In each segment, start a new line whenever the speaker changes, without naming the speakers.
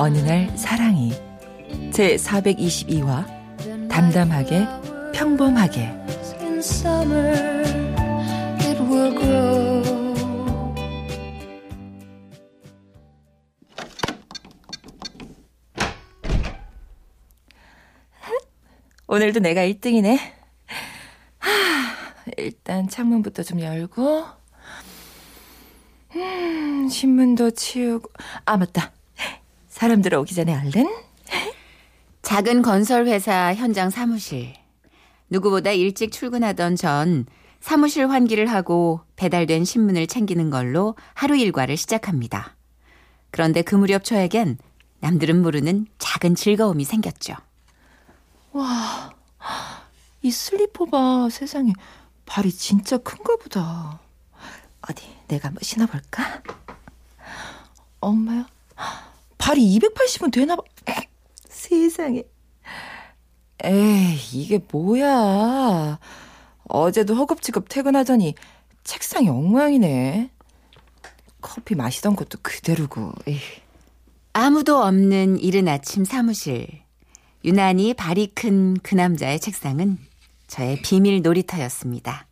어느 날 사랑이 제 422화 담담하게 평범하게 오늘도 내가 1등이네. 하, 일단 창문부터 좀 열고 음, 신문도 치우고 아 맞다. 사람 들어오기 전에 얼른
작은 건설 회사 현장 사무실. 누구보다 일찍 출근하던 전 사무실 환기를 하고 배달된 신문을 챙기는 걸로 하루 일과를 시작합니다. 그런데 그 무렵 저에겐 남들은 모르는 작은 즐거움이 생겼죠.
와, 이 슬리퍼 봐. 세상에. 발이 진짜 큰가 보다. 어디, 내가 한번 신어볼까? 엄마야. 발이 280은 되나 봐. 세상에. 에이, 이게 뭐야. 어제도 허겁지겁 퇴근하더니 책상이 엉망이네. 커피 마시던 것도 그대로고. 에이.
아무도 없는 이른 아침 사무실. 유난히 발이 큰 그 남자의 책상은 저의 비밀 놀이터였습니다.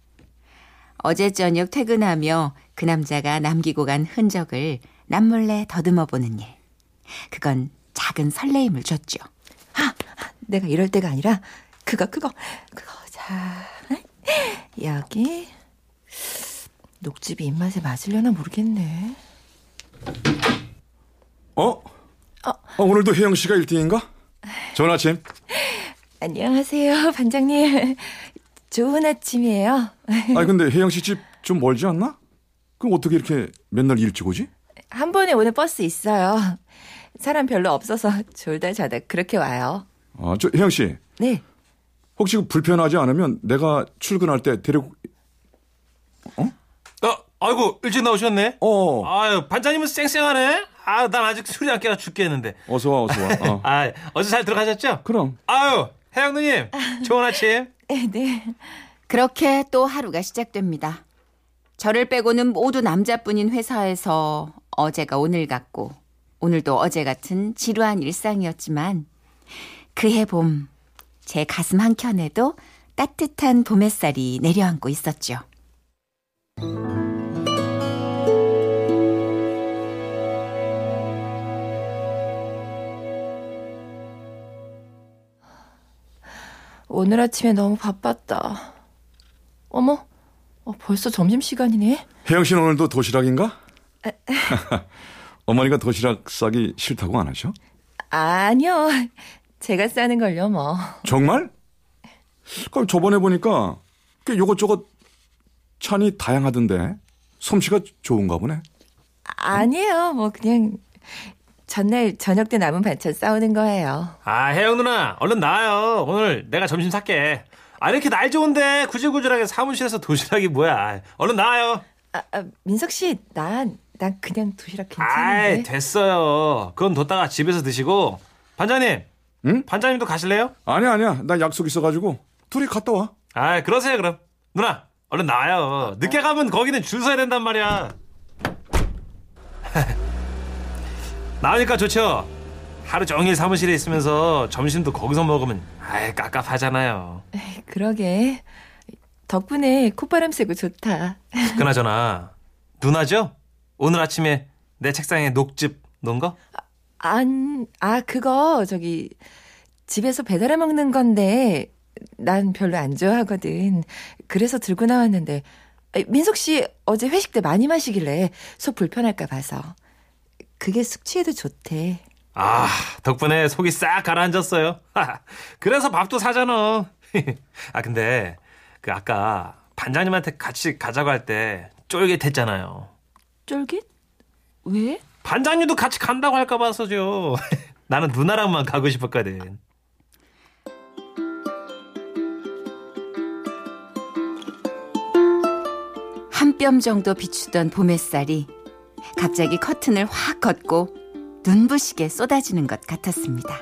어제 저녁 퇴근하며 그 남자가 남기고 간 흔적을 남몰래 더듬어 보는 일. 그건 작은 설레임을 줬죠.
아, 내가 이럴 때가 아니라 그거 그거 그거 자 여기 녹즙이 입맛에 맞으려나 모르겠네.
어? 어? 어 오늘도 혜영 씨가 1등인가? 좋은 아침.
안녕하세요, 반장님. 좋은 아침이에요.
아니 근데 혜영 씨 집 좀 멀지 않나? 그럼 어떻게 이렇게 맨날 일찍 오지?
한 번에 오는 버스 있어요. 사람 별로 없어서 졸다 자다 그렇게 와요.
아, 저 혜영 씨.
네.
혹시 불편하지 않으면 내가 출근할 때 데리고
어? 어, 아이고 일찍 나오셨네.
어.
아유 반장님은 쌩쌩하네. 아, 난 아직 술이 안 깨서 죽겠는데.
어서 와, 어서 와. 어.
아, 어제 잘 들어가셨죠?
그럼.
아유, 혜영 누님, 좋은 아침.
네.
그렇게 또 하루가 시작됩니다. 저를 빼고는 모두 남자뿐인 회사에서 어제가 오늘 같고 오늘도 어제 같은 지루한 일상이었지만 그해 봄 제 가슴 한켠에도 따뜻한 봄 햇살이 내려앉고 있었죠.
오늘 아침에 너무 바빴다. 어머, 어, 벌써 점심시간이네.
혜영 씨는 오늘도 도시락인가? 어머니가 도시락 싸기 싫다고 안 하셔?
아니요. 제가 싸는 걸요, 뭐.
정말? 그럼 저번에 보니까 꽤 요것저것 찬이 다양하던데 솜씨가 좋은가 보네.
아니에요. 뭐 그냥 전날 저녁 때 남은 반찬 싸우는 거예요.
아, 혜영 누나, 얼른 나와요. 오늘 내가 점심 살게. 아, 이렇게 날 좋은데 구질구질하게 사무실에서 도시락이 뭐야. 얼른 나와요.
아, 아 민석 씨, 난, 난 그냥 도시락 괜찮은데.
아이, 됐어요. 그건 뒀다가 집에서 드시고. 반장님.
응?
반장님도 가실래요?
아니야, 아니야. 나 약속 있어가지고 둘이 갔다 와.
아, 그러세요, 그럼. 누나, 얼른 나와요. 늦게 가면 거기는 줄 서야 된단 말이야. 나오니까 좋죠? 하루 종일 사무실에 있으면서 점심도 거기서 먹으면 아이 깝깝하잖아요.
에이, 그러게. 덕분에 콧바람 쐬고 좋다.
그나저나 누나죠? 오늘 아침에 내 책상에 녹즙 놓은 거?
안, 아, 그거, 저기, 집에서 배달해 먹는 건데, 난 별로 안 좋아하거든. 그래서 들고 나왔는데, 민석 씨 어제 회식 때 많이 마시길래 속 불편할까 봐서. 그게 숙취에도 좋대.
아, 덕분에 속이 싹 가라앉았어요. 그래서 밥도 사잖아. 아, 근데, 그, 아까, 반장님한테 같이 가자고 할 때 쫄깃했잖아요.
쫄깃? 왜?
반장님도 같이 간다고 할까 봐서죠. 나는 누나랑만 가고 싶었거든.
한 뼘 정도 비추던 봄 햇살이 갑자기 커튼을 확 걷고 눈부시게 쏟아지는 것 같았습니다.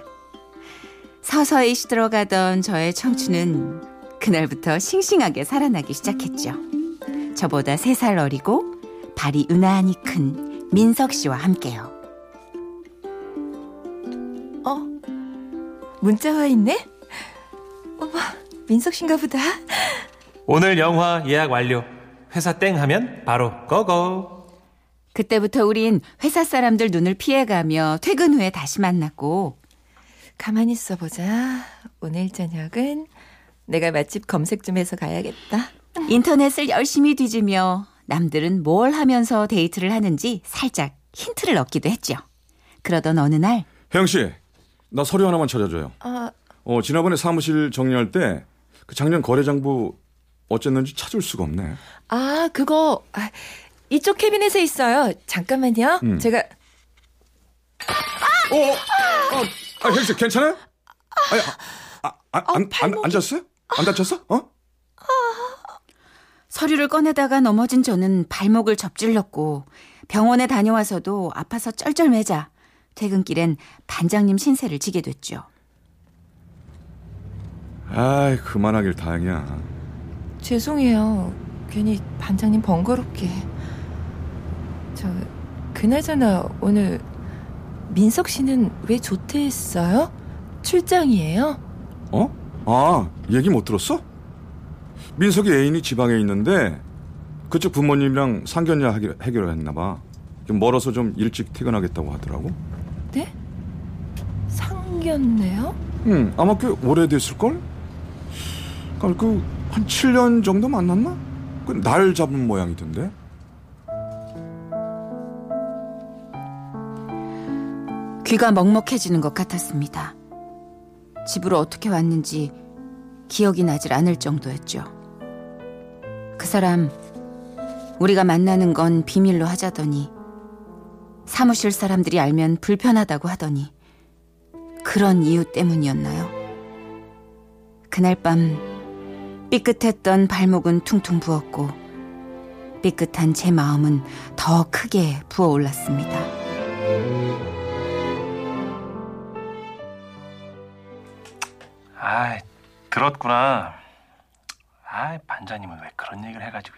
서서히 시들어가던 저의 청춘은 그날부터 싱싱하게 살아나기 시작했죠. 저보다 세살 어리고 발이 유난히 큰 민석 씨와 함께요.
어? 문자 와 있네? 어머, 민석 씨인가 보다.
오늘 영화 예약 완료. 회사 땡 하면 바로 고고.
그때부터 우린 회사 사람들 눈을 피해가며 퇴근 후에 다시 만났고
가만히 있어 보자. 오늘 저녁은 내가 맛집 검색 좀 해서 가야겠다.
인터넷을 열심히 뒤지며 남들은 뭘 하면서 데이트를 하는지 살짝 힌트를 얻기도 했죠. 그러던 어느 날
혜영 씨, 나 서류 하나만 찾아줘요.
아,
어, 지난번에 사무실 정리할 때 그 작년 거래장부 어쨌는지 찾을 수가 없네.
아, 그거 아, 이쪽 캐비넷에 있어요. 잠깐만요.
음.
제가
어, 어, 어, 아, 혜영 씨 괜찮아요? 아니, 아, 아, 아, 안, 안, 안 잤어요? 안 다쳤어? 어?
서류를 꺼내다가 넘어진 저는 발목을 접질렀고 병원에 다녀와서도 아파서 쩔쩔매자 퇴근길엔 반장님 신세를 지게 됐죠.
아이, 그만하길 다행이야.
죄송해요. 괜히 반장님 번거롭게. 저 그나저나 오늘 민석 씨는 왜 조퇴했어요? 출장이에요?
어? 아, 얘기 못 들었어? 민석이 애인이 지방에 있는데 그쪽 부모님이랑 상견례 하기로, 해결을 했나 봐. 좀 멀어서 좀 일찍 퇴근하겠다고 하더라고.
네? 상견례요?
응, 아마 꽤 오래됐을걸? 그, 한 7년 정도 만났나? 그 날 잡은 모양이던데?
귀가 먹먹해지는 것 같았습니다. 집으로 어떻게 왔는지 기억이 나질 않을 정도였죠. 그 사람 우리가 만나는 건 비밀로 하자더니 사무실 사람들이 알면 불편하다고 하더니 그런 이유 때문이었나요? 그날 밤 삐끗했던 발목은 퉁퉁 부었고 삐끗한 제 마음은 더 크게 부어올랐습니다.
아, 들었구나. 아, 반장님은 왜 그런 얘기를 해가지고.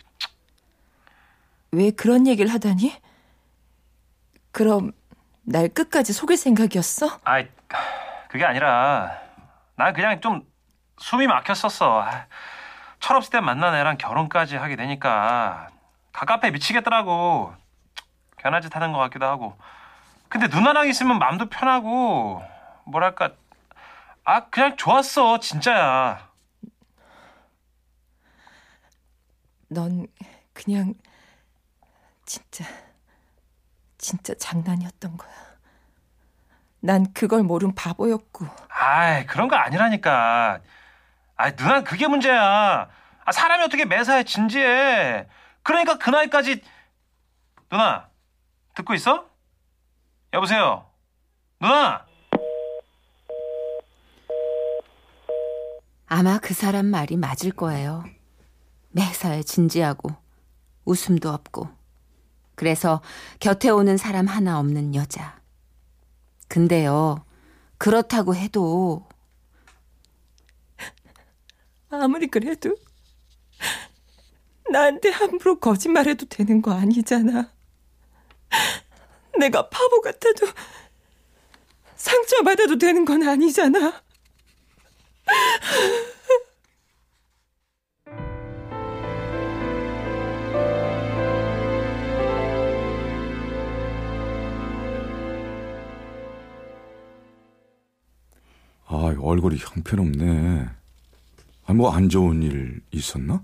왜 그런 얘기를 하다니? 그럼 날 끝까지 속일 생각이었어?
아, 그게 아니라 난 그냥 좀 숨이 막혔었어. 아, 철없을 때 만난 애랑 결혼까지 하게 되니까 가깝해 미치겠더라고. 괜한 짓 하는 것 같기도 하고. 근데 누나랑 있으면 마음도 편하고 뭐랄까 아 그냥 좋았어 진짜야.
넌 그냥 진짜 진짜 장난이었던 거야. 난 그걸 모른 바보였고
아이 그런 거 아니라니까. 아 누난 그게 문제야. 아, 사람이 어떻게 매사에 진지해. 그러니까 그 나이까지 누나 듣고 있어? 여보세요. 누나.
아마 그 사람 말이 맞을 거예요. 매사에 진지하고 웃음도 없고 그래서 곁에 오는 사람 하나 없는 여자. 근데요, 그렇다고 해도
아무리 그래도 나한테 함부로 거짓말해도 되는 거 아니잖아. 내가 바보 같아도 상처받아도 되는 건 아니잖아.
아, 얼굴이 형편없네. 아, 뭐 안 좋은 일 있었나?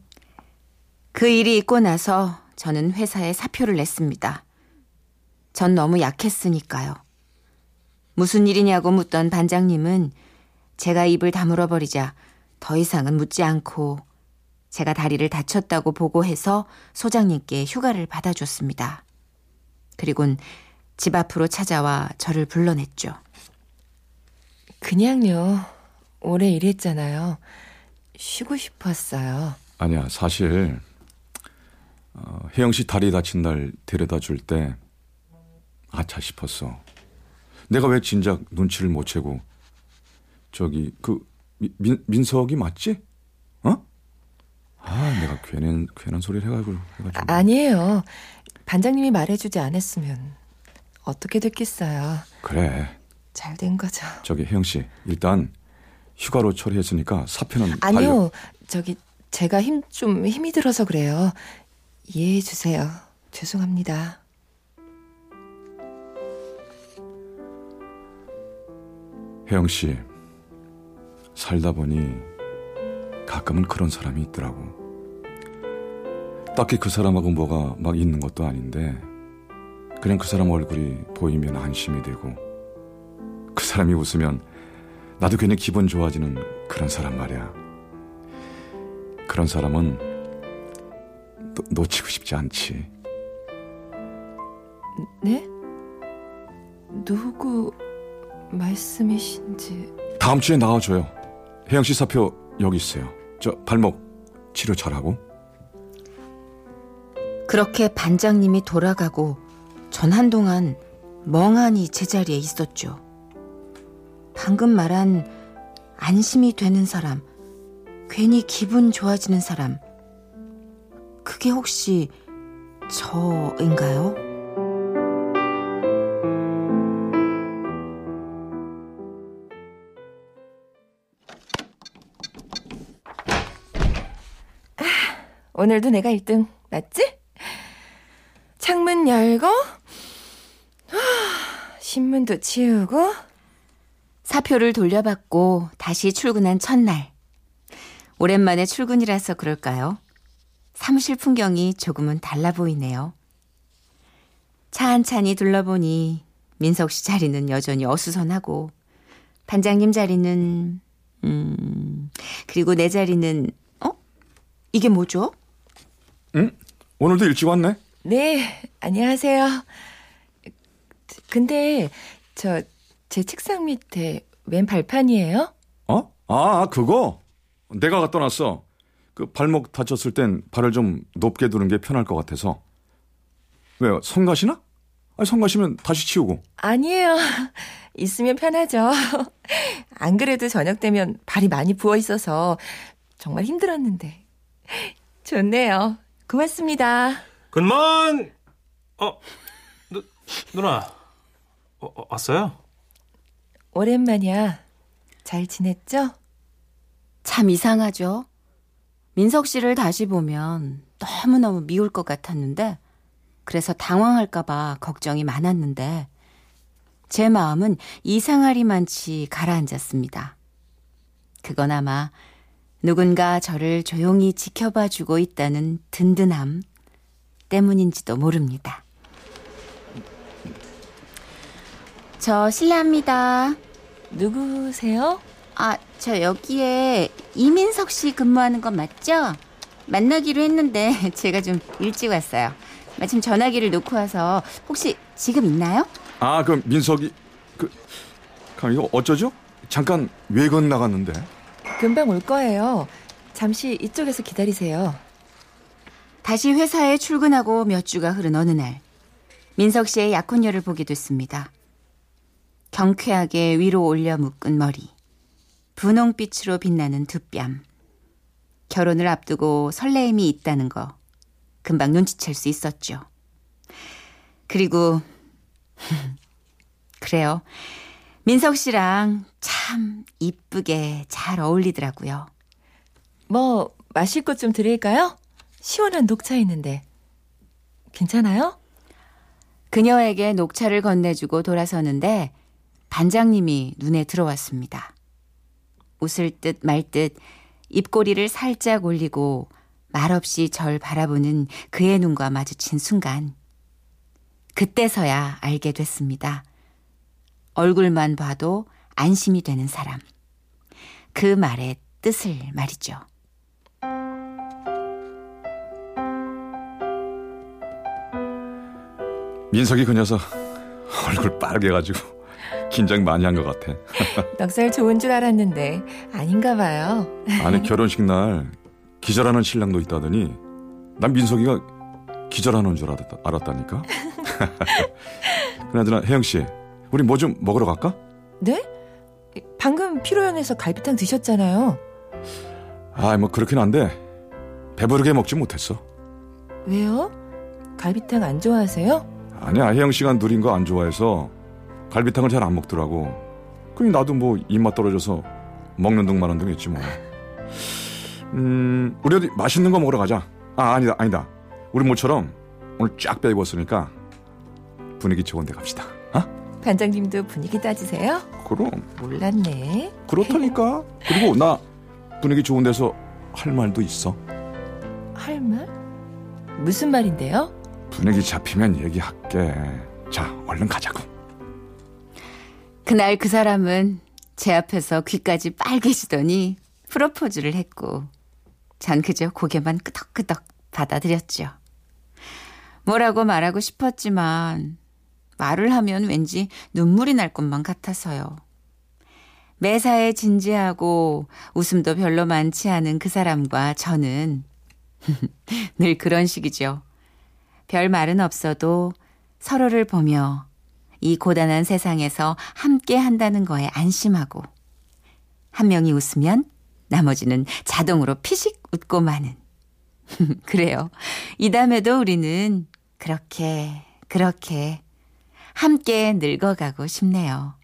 그 일이 있고 나서 저는 회사에 사표를 냈습니다. 전 너무 약했으니까요. 무슨 일이냐고 묻던 반장님은 제가 입을 다물어 버리자 더 이상은 묻지 않고 제가 다리를 다쳤다고 보고해서 소장님께 휴가를 받아줬습니다. 그리곤 집 앞으로 찾아와 저를 불러냈죠.
그냥요. 오래 일했잖아요. 쉬고 싶었어요.
아니야, 사실 어, 혜영 씨 다리 다친 날 데려다 줄 때 아차 싶었어. 내가 왜 진작 눈치를 못 채고 저기 그 미- 민, 민석이 맞지? 어? 아, 내가 괜한 괜한 소리를 해가지고 해가지고.
아, 아니에요. 반장님이 말해주지 않았으면 어떻게 됐겠어요.
그래.
잘 된 거죠.
저기 혜영 씨 일단 휴가로 처리했으니까 사표는
아니요. 저기 제가 힘 좀 힘이 들어서 그래요. 이해해 주세요. 죄송합니다.
혜영 씨 살다 보니 가끔은 그런 사람이 있더라고. 딱히 그 사람하고 뭐가 막 있는 것도 아닌데 그냥 그 사람 얼굴이 보이면 안심이 되고 그 사람이 웃으면 나도 괜히 기분 좋아지는 그런 사람 말이야. 그런 사람은 노- 놓치고 싶지 않지.
네? 누구 말씀이신지
다음 주에 나와줘요. 혜영 씨 사표 여기 있어요. 저 발목 치료 잘하고.
그렇게 반장님이 돌아가고 전 한동안 멍하니 제자리에 있었죠. 방금 말한 안심이 되는 사람, 괜히 기분 좋아지는 사람, 그게 혹시 저인가요?
오늘도 내가 1등 맞지? 창문 열고 하, 신문도 치우고
사표를 돌려받고 다시 출근한 첫날. 오랜만에 출근이라서 그럴까요? 사무실 풍경이 조금은 달라 보이네요. 차 한찬히 둘러보니 민석 씨 자리는 여전히 어수선하고 반장님 자리는 음 그리고 내 자리는 어? 이게 뭐죠?
응? 오늘도 일찍 왔네?
네 안녕하세요 근데 저 제 책상 밑에 웬 발판이에요?
어? 아, 그거? 내가 갖다 놨어. 그 발목 다쳤을 땐 발을 좀 높게 두는 게 편할 것 같아서. 왜요? 성가시나? 아니, 성가시면 다시 치우고.
아니에요 있으면 편하죠 안 그래도 저녁 되면 발이 많이 부어 있어서 정말 힘들었는데 좋네요 고맙습니다
굿몬. 어, 누, 누나. 어, 어, 왔어요?
오랜만이야 잘 지냈죠?
참 이상하죠. 민석 씨를 다시 보면 너무너무 미울 것 같았는데, 그래서 당황할까봐 걱정이 많았는데, 제 마음은 이상하리만치 가라앉았습니다. 그건 아마 누군가 저를 조용히 지켜봐 주고 있다는 든든함 때문인지도 모릅니다. 저 실례합니다.
누구세요?
아, 저 여기에 이민석 씨 근무하는 건 맞죠? 만나기로 했는데 제가 좀 일찍 왔어요. 마침 전화기를 놓고 와서 혹시 지금 있나요?
아, 그 민석이, 그, 가 이거 어쩌죠? 잠깐 외근 나갔는데.
금방 올 거예요 잠시 이쪽에서 기다리세요
다시 회사에 출근하고 몇 주가 흐른 어느 날 민석 씨의 약혼녀를 보게 됐습니다. 경쾌하게 위로 올려 묶은 머리, 분홍빛으로 빛나는 두 뺨. 결혼을 앞두고 설레임이 있다는 거 금방 눈치챌 수 있었죠. 그리고 그래요. 민석 씨랑 참 이쁘게 잘 어울리더라고요.
뭐 마실 것 좀 드릴까요? 시원한 녹차 있는데 괜찮아요?
그녀에게 녹차를 건네주고 돌아서는데 반장님이 눈에 들어왔습니다. 웃을 듯 말 듯 입꼬리를 살짝 올리고 말없이 절 바라보는 그의 눈과 마주친 순간 그때서야 알게 됐습니다. 얼굴만 봐도 안심이 되는 사람. 그 말의 뜻을 말이죠.
민석이 그 녀석 얼굴 빨개가지고 긴장 많이 한 것 같아.
넉살 좋은 줄 알았는데 아닌가 봐요.
아니 결혼식 날 기절하는 신랑도 있다더니 난 민석이가 기절하는 줄 알았다, 알았다니까. 그나저나 혜영 씨, 우리 뭐 좀 먹으러 갈까?
네? 방금 피로연에서 갈비탕 드셨잖아요.
아, 뭐 그렇긴 한데 배부르게 먹지 못했어.
왜요? 갈비탕 안 좋아하세요?
아니야, 혜영 씨가 누린 거 안 좋아해서 갈비탕을 잘 안 먹더라고. 그니 나도 뭐 입맛 떨어져서 먹는 둥 마는 둥 했지 뭐. 음, 우리 어디 맛있는 거 먹으러 가자. 아, 아니다, 아니다. 우리 모처럼 오늘 쫙 빼입었으니까 분위기 좋은 데 갑시다. 어?
반장님도 분위기 따지세요?
그럼
몰랐네.
그렇다니까. 그리고 나 분위기 좋은 데서 할 말도 있어.
할 말? 무슨 말인데요?
분위기 잡히면 얘기할게. 자, 얼른 가자고.
그날 그 사람은 제 앞에서 귀까지 빨개지더니 프로포즈를 했고 전 그저 고개만 끄덕끄덕 받아들였죠. 뭐라고 말하고 싶었지만 말을 하면 왠지 눈물이 날 것만 같아서요. 매사에 진지하고 웃음도 별로 많지 않은 그 사람과 저는 늘 그런 식이죠. 별 말은 없어도 서로를 보며 이 고단한 세상에서 함께 한다는 거에 안심하고 한 명이 웃으면 나머지는 자동으로 피식 웃고 마는. 그래요. 이 다음에도 우리는 그렇게, 그렇게 함께 늙어가고 싶네요.